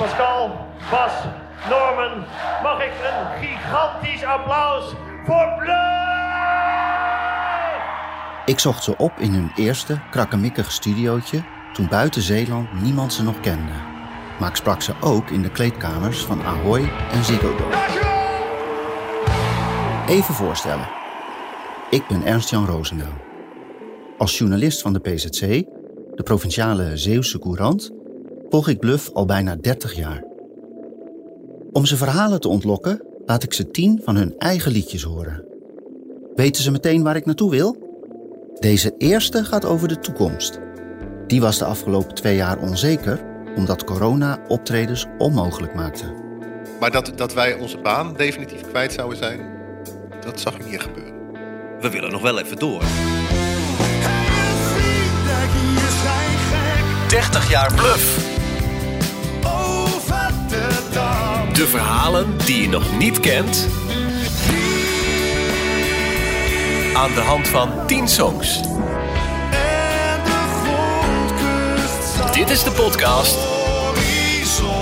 Pascal, Bas, Norman, mag ik een gigantisch applaus voor Bluff! Ik zocht ze op in hun eerste krakkemikkig studiootje toen buiten Zeeland niemand ze nog kende. Maar ik sprak ze ook in de kleedkamers van Ahoy en Ziggo. Even voorstellen. Ik ben Ernst-Jan Roosendaal. Als journalist van de PZC, de provinciale Zeeuwse Courant, volg ik Bluff al bijna 30 jaar. Om ze verhalen te ontlokken, laat ik ze tien van hun eigen liedjes horen. Weten ze meteen waar ik naartoe wil? Deze eerste gaat over de toekomst. Die was de afgelopen twee jaar onzeker, omdat corona optredens onmogelijk maakte. Maar dat, dat wij onze baan definitief kwijt zouden zijn, dat zag ik niet gebeuren. We willen nog wel even door. 30 jaar bluff. De verhalen die je nog niet kent. Aan de hand van 10 songs. Dit is de podcast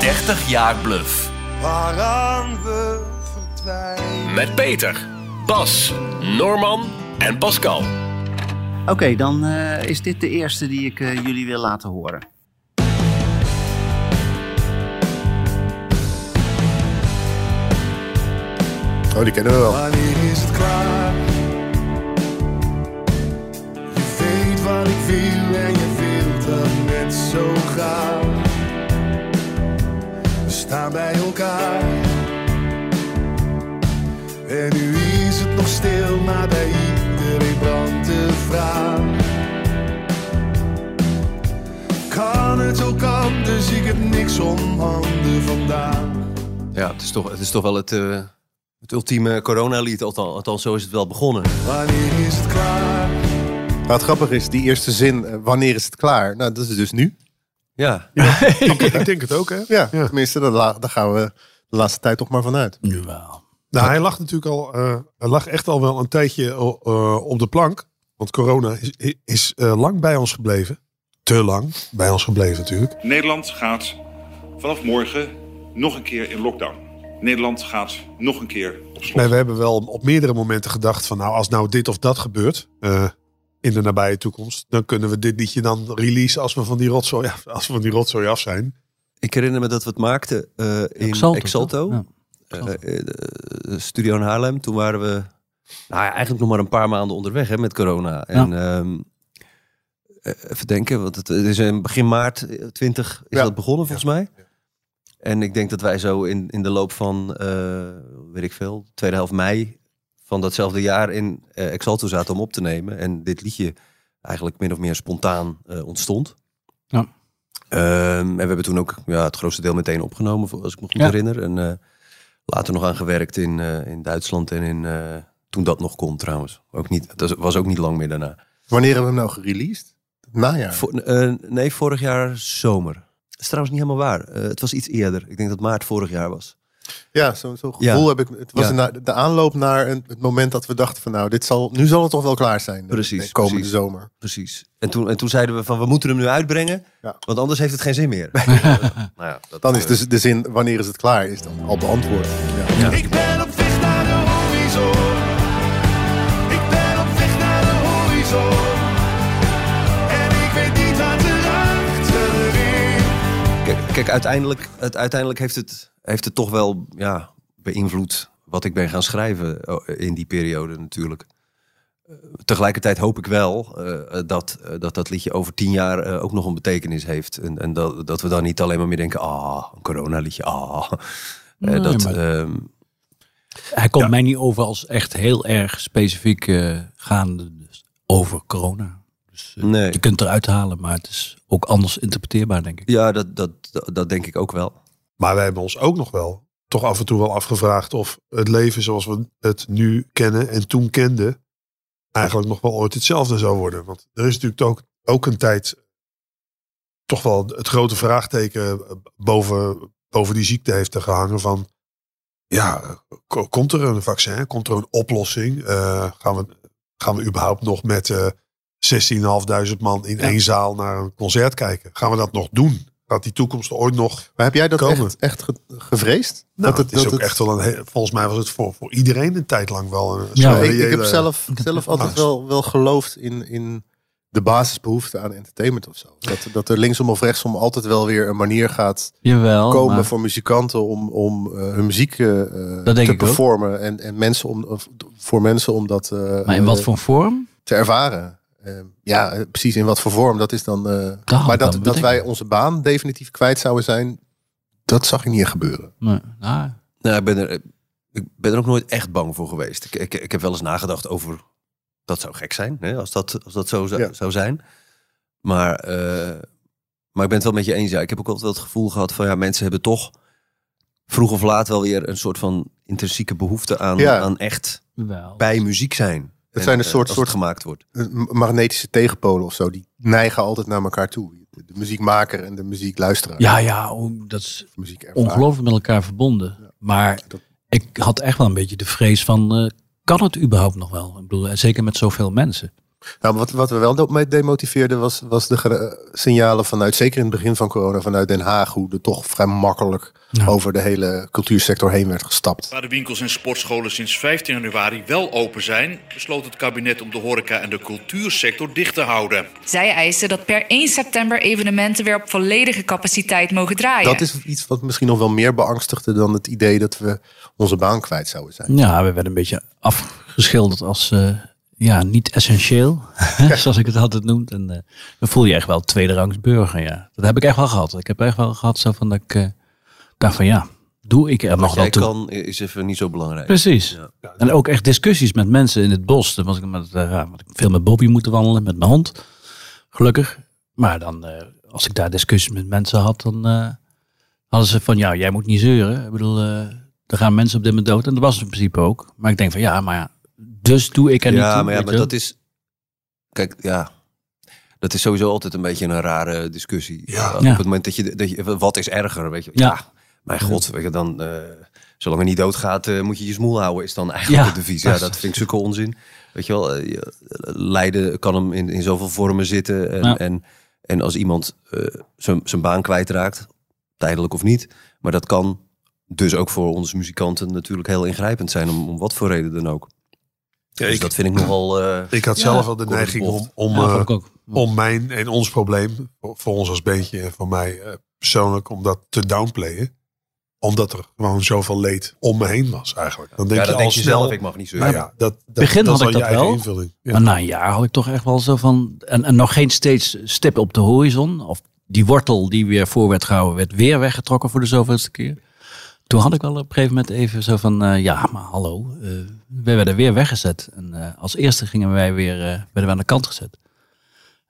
30 jaar bluff. Waaraan we verdwijnen. Met Peter, Bas, Norman en Pascal. Oké, dan eh, is dit de eerste die ik eh, jullie wil laten horen. Oh, die kennen we wel. Wanneer is het klaar? Je weet wat ik wil en je wilt dat net zo graag. We staan bij elkaar. En nu is het nog stil, maar bij iedereen brandt de vraag. Kan het ook anders? Ik heb niks om handen vandaan. Ja, het is toch, het is toch wel het, eh, het ultieme coronalied. Althans, althans, zo is het wel begonnen. Wanneer is het klaar? Maar het grappige is, die eerste zin, eh, wanneer is het klaar? Nou, dat is dus nu. Ja, ik denk het ook, hè? Ja, tenminste, daar, gaan we de laatste tijd toch maar vanuit. Nu wel. Nou, hij lag natuurlijk al, eh, hij lag echt al wel een tijdje eh, op de plank. Want corona is, is eh, lang bij ons gebleven. Te lang bij ons gebleven natuurlijk. Nederland gaat vanaf morgen nog een keer in lockdown. Nederland gaat nog een keer op slot. Nee, we hebben wel op meerdere momenten gedacht van nou, als nou dit of dat gebeurt eh, in de nabije toekomst, dan kunnen we dit liedje dan release als we van die rotzooi af, als we van die rotzooi af zijn. ik herinner me dat we het maakten eh, in Exalto, Exalto. toch? Ja. Eh, studio in Haarlem. Toen waren we nou ja, eigenlijk nog maar een paar maanden onderweg hè, met corona. En ehm, eh, even denken, want het, het is in begin maart 20 is Ja. dat begonnen volgens mij. En ik denk dat wij zo in, in de loop van, eh, weet ik veel, tweede helft mei van datzelfde jaar in eh, Exalto zaten om op te nemen. En dit liedje eigenlijk min of meer spontaan eh, ontstond. Ja. Ehm, en we hebben toen ook ja, het grootste deel meteen opgenomen, als ik me goed Ja. herinner. En eh, later nog aan gewerkt in, eh, in Duitsland en in, eh, toen dat nog kon trouwens. Ook niet, dat was ook niet lang meer daarna. Wanneer hebben we hem nou gereleased? Najaar. Vo- eh, nee, vorig jaar zomer. Dat is trouwens niet helemaal waar. Eh, het was iets eerder. Ik denk dat maart vorig jaar was. Ja, zo'n zo Ja. gevoel heb ik. Het was Ja. een de aanloop naar een, het moment dat we dachten van nou, dit zal, nu zal het toch wel klaar zijn. de- Precies, de komende precies. zomer. Precies. En toen, en toen zeiden we van we moeten hem nu uitbrengen. Ja. Want anders heeft het geen zin meer. nou ja, dat, Dan is eh, dus de zin, wanneer is het klaar, is dan al beantwoord. Ja. Ik ben Kijk, uiteindelijk, het, uiteindelijk heeft, het, heeft het toch wel ja, beïnvloed wat ik ben gaan schrijven eh, in die periode natuurlijk. Eh, Tegelijkertijd hoop ik wel eh, dat, dat dat liedje over tien jaar ook nog een betekenis heeft. En, en dat, dat we dan niet alleen maar meer denken, ah, een coronaliedje, ah. Nee, dat, maar- ehm, Hij komt mij niet over als echt heel erg specifiek gaande dus over corona. Dus, eh, Nee. Je kunt eruit halen, maar het is ook anders interpreteerbaar, denk ik. ja, dat, dat, dat, denk ik ook wel. Maar wij hebben ons ook nog wel toch af en toe wel afgevraagd of het leven zoals we het nu kennen en toen kenden, eigenlijk nog wel ooit hetzelfde zou worden. Want er is natuurlijk ook, ook een tijd toch wel het grote vraagteken boven, boven die ziekte heeft er gehangen van, ja, ko- komt er een vaccin? Komt er een oplossing? Eh, gaan, we, gaan we überhaupt nog met eh 16.500 man in één zaal naar een concert kijken? Gaan we dat nog doen? Gaat die toekomst ooit nog Maar heb jij dat komen? echt, echt ge- gevreesd? Nou, dat het is ook echt wel een. Volgens mij was het voor, voor iedereen een tijd lang wel een. Ja, ik, ik heb zelf, zelf altijd wel, wel geloofd in, in de basisbehoefte aan entertainment of zo. Dat, dat er linksom of rechtsom altijd wel weer een manier gaat Jawel. komen maar- voor muzikanten om, om eh, hun muziek eh, Dat te ook. performen. En, en mensen om, of voor mensen om dat eh, maar in wat voor vorm? te ervaren. Eh, ja, eh, precies in wat voor vorm. Dat is dan. eh, maar dat, dan dat wij onze baan definitief kwijt zouden zijn, dat zag ik niet gebeuren. Nee, nou, Nou, ik ben, er, ik ben er ook nooit echt bang voor geweest. Ik, ik, ik heb wel eens nagedacht over. Dat zou gek zijn, hè, als, dat, als dat zo zou, Ja. zou zijn. Maar, eh, maar ik ben het wel met je eens. Ja. Ik heb ook altijd wel het gevoel gehad van ja, mensen hebben toch vroeg of laat wel weer een soort van intrinsieke behoefte aan, Ja. aan echt wel. bij muziek zijn. Het zijn een eh, soort- als het soort- gemaakt wordt. Eh, magnetische tegenpolen of zo, die neigen altijd naar elkaar toe. De, de muziekmaker en de muziekluisteraar. Ja, ja, dat is ongelooflijk met elkaar verbonden. Maar Dat- ik had echt wel een beetje de vrees van, eh, kan het überhaupt nog wel? Ik bedoel, en zeker met zoveel mensen. Nou, wat, wat we wel mee demotiveerden was, was de signalen vanuit, zeker in het begin van corona, vanuit Den Haag, hoe er toch vrij makkelijk Ja. over de hele cultuursector heen werd gestapt. Waar de winkels en sportscholen sinds 15 januari wel open zijn, besloot het kabinet om de horeca en de cultuursector dicht te houden. Zij eisen dat per 1 september evenementen weer op volledige capaciteit mogen draaien. Dat is iets wat misschien nog wel meer beangstigde dan het idee dat we onze baan kwijt zouden zijn. Ja, we werden een beetje afgeschilderd als eh, ja, niet essentieel, zoals ik het altijd noem. En eh, dan voel je echt wel tweederangs burger, ja. Dat heb ik echt wel gehad. Ik heb echt wel gehad zo van dat ik eh, dacht van ja, doe ik er nog Wat toe. kan is even niet zo belangrijk. Precies. Ja. En ook echt discussies met mensen in het bos. Dan was ik, met, eh, ja, ik veel met Bobby moeten wandelen, met mijn hond. Gelukkig. Maar dan, als ik daar discussies met mensen had, dan hadden ze van, ja, jij moet niet zeuren. Ik bedoel, er gaan mensen op dit moment dood. En dat was het in principe ook. Maar ik denk van, ja, maar ja, dus doe ik er niet ja, toe, maar, ja, maar je dat is. Kijk, ja. Dat is sowieso altijd een beetje een rare discussie. Ja. Op het moment dat je, dat je. Wat is erger? Weet je? Ja. Ja. Mijn god, weet je, dan. eh, zolang er niet doodgaat, eh, moet je je smoel houden, is dan eigenlijk Ja. het devies. Ja, dat vind ik zulke onzin. Weet je wel, eh, je- lijden kan hem in, in zoveel vormen zitten. En, Ja. en, en als iemand eh, zijn zijn baan kwijtraakt, tijdelijk of niet, maar dat kan dus ook voor onze muzikanten natuurlijk heel ingrijpend zijn, om, om wat voor reden dan ook. Ja, dus ik, dat vind ik nogal. eh, ik had Ja, zelf wel op de neiging om, om, Ja, eh, om mijn en ons probleem, voor, ons als beentje en voor mij eh, persoonlijk, om dat te downplayen. Omdat er gewoon zoveel leed om me heen was eigenlijk. Dan denk ja, je dat al denk je snel, zelf, ik mag niet zo. Nou ja, dat, dat, Begin dat had ik dan dat je eigen wel. invulling. Ja. Maar na een jaar had ik toch echt wel zo van... En, en nog geen steeds stip op de horizon. Of die wortel die weer voor werd gehouden, werd weer weggetrokken voor de zoveelste keer. Toen had ik wel op een gegeven moment even zo van... eh, ja, maar hallo, eh, we werden weer weggezet. En eh, als eerste gingen wij weer, eh, werden we aan de kant gezet.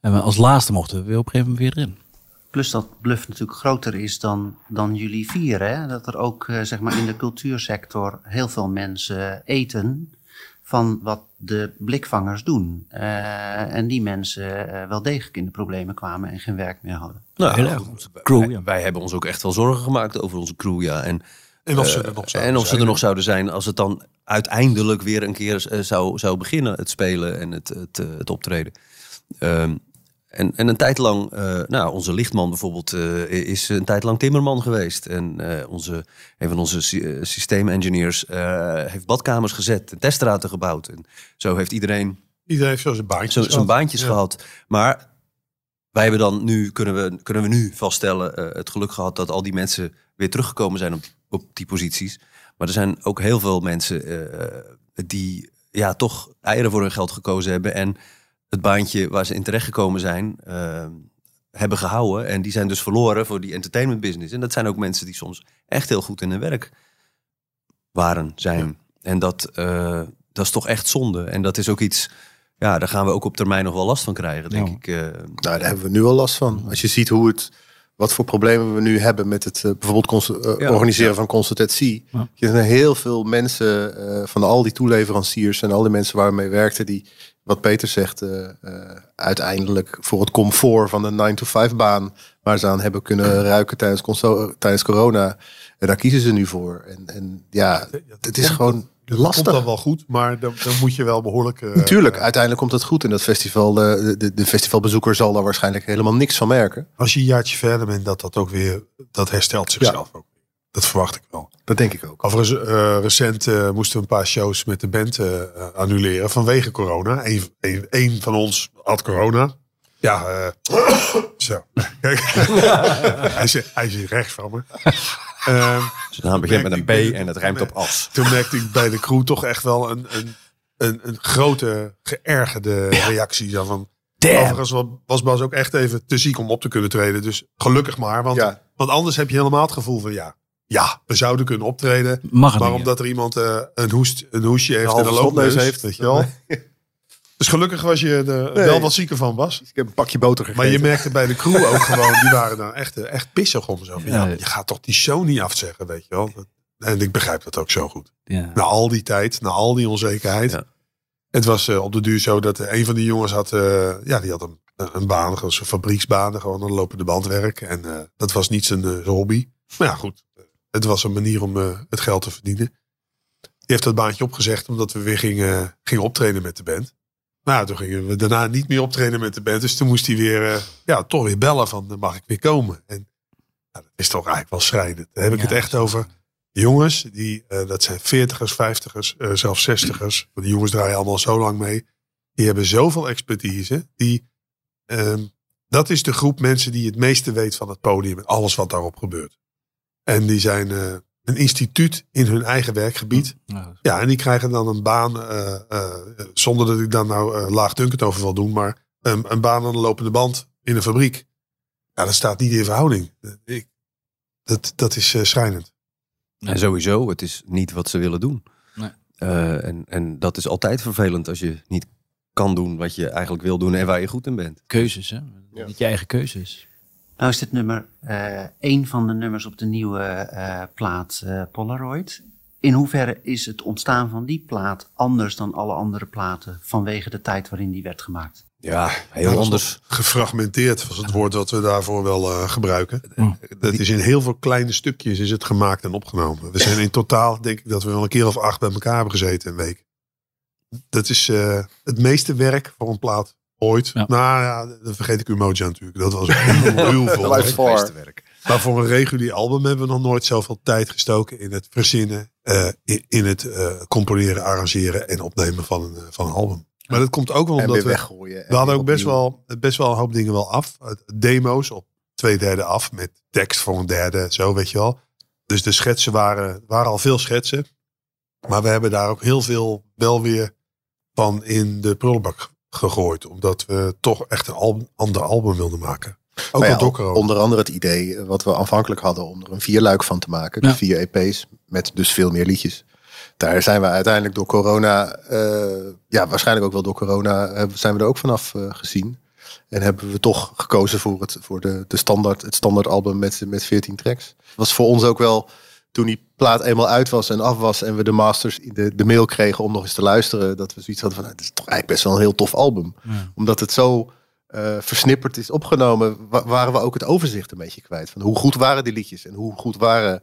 En we als laatste mochten we weer op een gegeven moment weer erin. Plus dat Bluff natuurlijk groter is dan, dan jullie vier. Hè? Dat er ook eh, zeg maar in de cultuursector heel veel mensen eten van wat de blikvangers doen. Eh, en die mensen wel degelijk in de problemen kwamen en geen werk meer hadden. Nou, Heel erg. goed, Onze wij- crew, wij, ja. wij hebben ons ook echt wel zorgen gemaakt over onze crew, ja. En, En of ze er nog zouden en of ze er nog zouden zijn als het dan uiteindelijk weer een keer eh, zou, zou beginnen, het spelen en het, het, eh, het optreden. Ehm, en, en een tijd lang, eh, nou, onze lichtman bijvoorbeeld is een tijd lang timmerman geweest. En onze, een van onze sy- systeemengineers heeft badkamers gezet en teststraten gebouwd. En zo heeft iedereen Iedereen heeft zo zijn baantjes zo, zijn gehad. baantjes Ja. gehad. Maar wij hebben dan nu, kunnen we, kunnen we nu vaststellen, het geluk gehad dat al die mensen weer teruggekomen zijn op, op die posities. Maar er zijn ook heel veel mensen eh, die ja, toch eieren voor hun geld gekozen hebben. En het baantje waar ze in terecht gekomen zijn, eh, hebben gehouden. En die zijn dus verloren voor die entertainment business. En dat zijn ook mensen die soms echt heel goed in hun werk waren, zijn. En dat, eh, dat is toch echt zonde. En dat is ook iets, ja, daar gaan we ook op termijn nog wel last van krijgen, denk Ja. ik. eh. Nou, daar hebben we nu al last van. Als je ziet hoe het, wat voor problemen we nu hebben met het eh, bijvoorbeeld eh, Ja, organiseren ja. van consultatie. Ja. Je zijn heel veel mensen eh, van al die toeleveranciers en al die mensen waar we mee werkten, die, wat Peter zegt, uiteindelijk voor het comfort van de 9-to-5 baan, waar ze aan hebben kunnen ruiken tijdens, tijdens corona. En daar kiezen ze nu voor. En, en ja, het is gewoon Dat Lastig. komt dan wel goed, maar dan, dan moet je wel behoorlijk... eh, Natuurlijk, uiteindelijk komt het goed. En dat festival, eh, de, de, de festivalbezoeker zal daar waarschijnlijk helemaal niks van merken. Als je een jaartje verder bent, dat dat ook weer... Dat herstelt zichzelf ook. Dat verwacht ik wel. Dat denk ik ook. Overigens, eh, recent eh, moesten we een paar shows met de band eh, eh, annuleren vanwege corona. Eén van ons had corona. Ja, eh, zo. Kijk, hij, zit, hij zit rechts van me. Ehm, Zijn naam begint met een B ik- en het rijmt op as. Toen merkte ik bij de crew toch echt wel een, een, een, een grote geërgerde reactie. Dan van, overigens wa- was Bas ook echt even te ziek om op te kunnen treden. Dus gelukkig maar. Want, Ja. want anders heb je helemaal het gevoel van ja, ja, we zouden kunnen optreden. Maar niet, omdat er iemand eh, een, hoest, een hoesje heeft en een loopneus heeft. Weet je wel. Dus gelukkig was je er Nee. wel wat zieker van, Bas. Ik heb een pakje boter gegeten. Maar je merkte bij de crew ook gewoon, die waren daar echt, eh, echt pissig om. Zo. van, Ja, Ja. je gaat toch die show niet afzeggen, weet je wel. En ik begrijp dat ook zo goed. Ja. Na al die tijd, na al die onzekerheid. Ja. Het was eh, op de duur zo dat eh, een van die jongens had, eh, ja, die had een, een baan, gewoon zijn fabrieksbaan, gewoon een lopende bandwerk. En eh, dat was niet zijn, eh, hobby. Maar ja, goed. Het was een manier om eh, het geld te verdienen. Die heeft dat baantje opgezegd omdat we weer gingen, gingen optreden met de band. Nou, toen gingen we daarna niet meer optreden met de band. Dus toen moest hij weer, eh, ja, toch weer bellen van, mag ik weer komen? En nou, dat is toch eigenlijk wel schrijnend. Daar heb ik Ja, het echt over. Jongens, die, eh, dat zijn veertigers, vijftigers, eh zelfs zestigers. Want die jongens draaien allemaal zo lang mee. Die hebben zoveel expertise. Die, ehm, dat is de groep mensen die het meeste weet van het podium en alles wat daarop gebeurt. En die zijn een instituut in hun eigen werkgebied. Ja. Ja, en die krijgen dan een baan, eh, eh, zonder dat ik dan nou uh, laagdunkend over wil doen, maar een, een baan aan de lopende band in een fabriek. Ja, dat staat niet in verhouding. Ik, dat, dat is eh, schrijnend. En sowieso, het is niet wat ze willen doen. Nee. Eh, en, en dat is altijd vervelend als je niet kan doen wat je eigenlijk wil doen en waar je goed in bent. Keuzes, hè? Niet je eigen keuzes. Nou is dit nummer eh een van de nummers op de nieuwe eh, plaat eh, Polaroid. In hoeverre is het ontstaan van die plaat anders dan alle andere platen vanwege de tijd waarin die werd gemaakt? Ja, heel is anders. Gefragmenteerd was het woord dat we daarvoor wel eh, gebruiken. Dat is in heel veel kleine stukjes is het gemaakt en opgenomen. We zijn in totaal, denk ik, dat we wel een keer of acht bij elkaar hebben gezeten een week. Dat is eh, het meeste werk voor een plaat ooit. Ja. Nou ja, dan vergeet ik Umoja natuurlijk. Dat was heel, heel veel. By werk. far. Meeste werk. Maar voor een regulier album hebben we nog nooit zoveel tijd gestoken in het verzinnen, eh, in, in het eh, componeren, arrangeren en opnemen van een, eh, van een album. Maar dat komt ook wel omdat we, weggooien. we hadden ook best wel, best wel een hoop dingen wel af. Demo's op twee derde af met tekst voor een derde, zo weet je wel. Dus de schetsen waren, waren al veel schetsen. Maar we hebben daar ook heel veel wel weer van in de prullenbak gegooid. Omdat we toch echt een album, ander album wilden maken. Ook ja, onder andere het idee eh, wat we aanvankelijk hadden om er een vierluik van te maken. Ja. vier EP's met dus veel meer liedjes. Daar zijn we uiteindelijk door corona, eh, ja waarschijnlijk ook wel door corona, hebben- zijn we er ook vanaf eh, gezien. En hebben we toch gekozen voor, het, voor de, de standaard, het standaard album met, met 14 tracks. was voor ons ook wel, toen die plaat eenmaal uit was en af was en we de masters in de, de mail kregen om nog eens te luisteren, dat we zoiets hadden van, nou, het is toch eigenlijk best wel een heel tof album. Ja. Omdat het zo eh, versnipperd is opgenomen, wa- waren we ook het overzicht een beetje kwijt. Van hoe goed waren die liedjes en hoe goed waren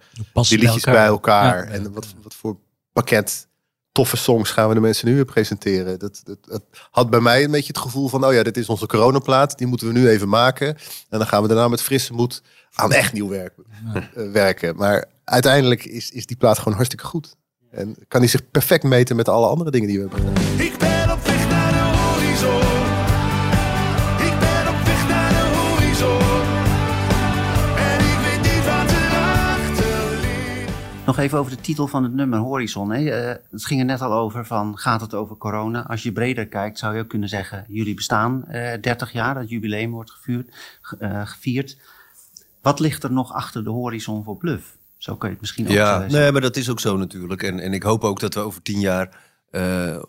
die liedjes bij elkaar. Ja. En wat, wat voor pakket toffe songs gaan we de mensen nu weer presenteren. Dat, dat, dat had bij mij een beetje het gevoel van, oh ja, dit is onze coronaplaat. Die moeten we nu even maken. En dan gaan we daarna met frisse moed aan echt nieuw werk, eh, werken. Maar uiteindelijk is, is die plaat gewoon hartstikke goed. En kan die zich perfect meten met alle andere dingen die we hebben gedaan. Ik ben op weg naar de horizon. Ik ben op weg naar de horizon. En ik weet niet wat erachter ligt. Nog even over de titel van het nummer Horizon. Hè? Eh, het ging er net al over van gaat het over corona? Als je breder kijkt zou je ook kunnen zeggen jullie bestaan eh 30 jaar, dat jubileum wordt gevuurd, eh, gevierd. Wat ligt er nog achter de horizon voor Bluff? Zo kun je het misschien ook Ja, zeggen. nee, maar dat is ook zo natuurlijk. En, en ik hoop ook dat we over tien jaar eh,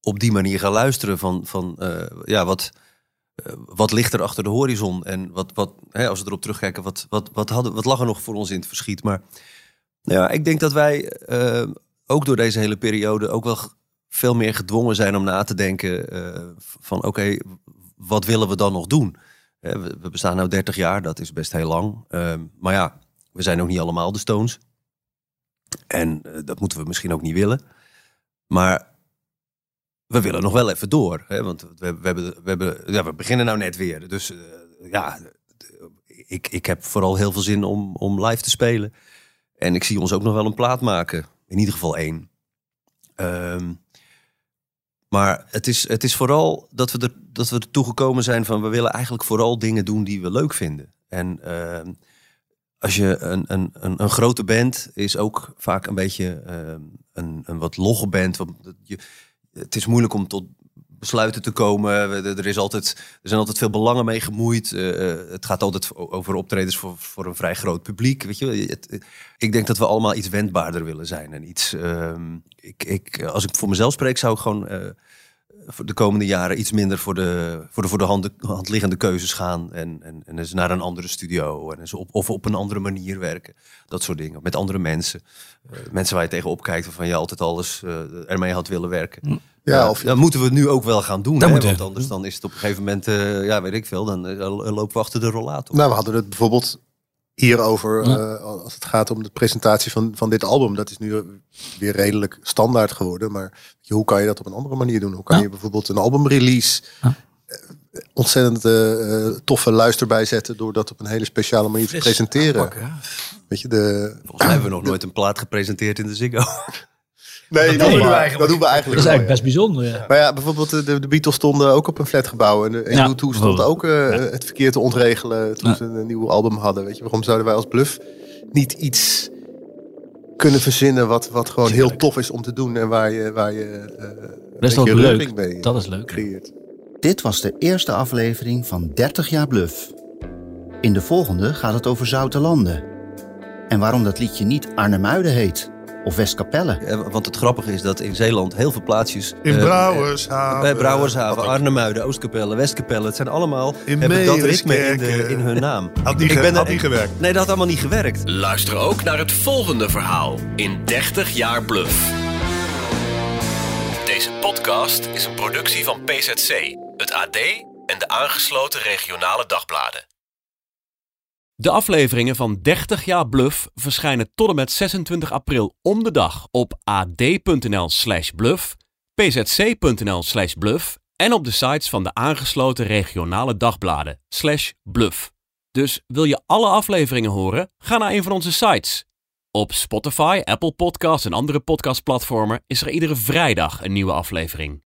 op die manier gaan luisteren van, van eh, ja, wat, eh, wat ligt er achter de horizon? En wat, wat hè, als we erop terugkijken, wat, wat, wat, hadden, wat lag er nog voor ons in het verschiet? Maar nou ja, ik denk dat wij ook door deze hele periode ook wel veel meer gedwongen zijn om na te denken eh, van oké, wat willen we dan nog doen? We, we bestaan nu 30 jaar, dat is best heel lang. Ehm, maar ja, we zijn ook niet allemaal de Stones. En eh, dat moeten we misschien ook niet willen. Maar we willen nog wel even door. Hè? Want we, we, hebben, we, hebben, ja, we beginnen nou net weer. Dus eh, ja, ik, ik heb vooral heel veel zin om, om live te spelen. En ik zie ons ook nog wel een plaat maken. In ieder geval één. Ehm, maar het is, het is vooral dat we, er, dat we ertoe gekomen zijn van... we willen eigenlijk vooral dingen doen die we leuk vinden. En ehm, als je een, een, een, grote band is ook vaak een beetje ehm, een, een wat logge band. Want je, het is moeilijk om tot besluiten te komen. Er, is altijd, er zijn altijd veel belangen mee gemoeid. Eh, eh, het gaat altijd over optredens voor, voor een vrij groot publiek. Weet je? Ik denk dat we allemaal iets wendbaarder willen zijn. En iets, ehm, ik, ik, als ik voor mezelf spreek, zou ik gewoon eh, voor de komende jaren iets minder voor de, voor de, voor de hand, hand liggende keuzes gaan. En, en, en eens naar een andere studio. En eens op, of op een andere manier werken. Dat soort dingen. Met andere mensen. Eh, mensen waar je tegenop kijkt. Waarvan je altijd alles eh, ermee had willen werken. Ja, of- dan moeten we het nu ook wel gaan doen. Dat Hè? moet, Want anders dan is het op een gegeven moment, eh, ja, weet ik veel, dan lopen we achter de rollator. Nou, we hadden het bijvoorbeeld hierover Ja. eh, als het gaat om de presentatie van, van dit album. Dat is nu weer redelijk standaard geworden. Maar weet je, hoe kan je dat op een andere manier doen? Hoe kan Ja. je bijvoorbeeld een albumrelease Ja. eh, ontzettend eh, eh, toffe luister bijzetten door dat op een hele speciale manier te presenteren? Weet je, de... Volgens mij hebben we nog nooit een plaat gepresenteerd in de Ziggo. Nee, dat, doen doen we eigenlijk. dat doen we eigenlijk Dat is wel, eigenlijk best bijzonder. Ja. Maar ja, bijvoorbeeld de, de Beatles stonden ook op een flatgebouw. En, de- en Ja, U2 stond ook eh, Ja. het verkeer te ontregelen toen Ja. ze een nieuw album hadden. Weet je, waarom zouden wij als Bluff niet iets kunnen verzinnen wat, wat gewoon heel tof is om te doen en waar je, waar je eh, beetje reuring leuk. mee Dat is leuk. creëert. Dit was de eerste aflevering van 30 jaar Bluff. In de volgende gaat het over Zoutelanden. En waarom dat liedje niet Arnhemuiden heet of Westkapelle. Eh, Want het grappige is dat in Zeeland heel veel plaatsjes... In eh, Brouwershaven. Bij Brouwershaven, Arnhemuiden, Oostkapelle, Westkapelle. Het zijn allemaal, In hebben dat ritme in, de, in hun naam. Had niet, Ik ben had er- niet gewerkt. Nee, dat had allemaal niet gewerkt. Luister ook naar het volgende verhaal in 30 jaar Bluff. Deze podcast is een productie van PZC, het AD en de aangesloten regionale dagbladen. De afleveringen van 30 jaar Bluff verschijnen tot en met 26 april om de dag op ad.nl slash bluff, pzc.nl slash bluff en op de sites van de aangesloten regionale dagbladen slash bluff. Dus wil je alle afleveringen horen? Ga naar een van onze sites. Op Spotify, Apple Podcasts en andere podcastplatformen is er iedere vrijdag een nieuwe aflevering.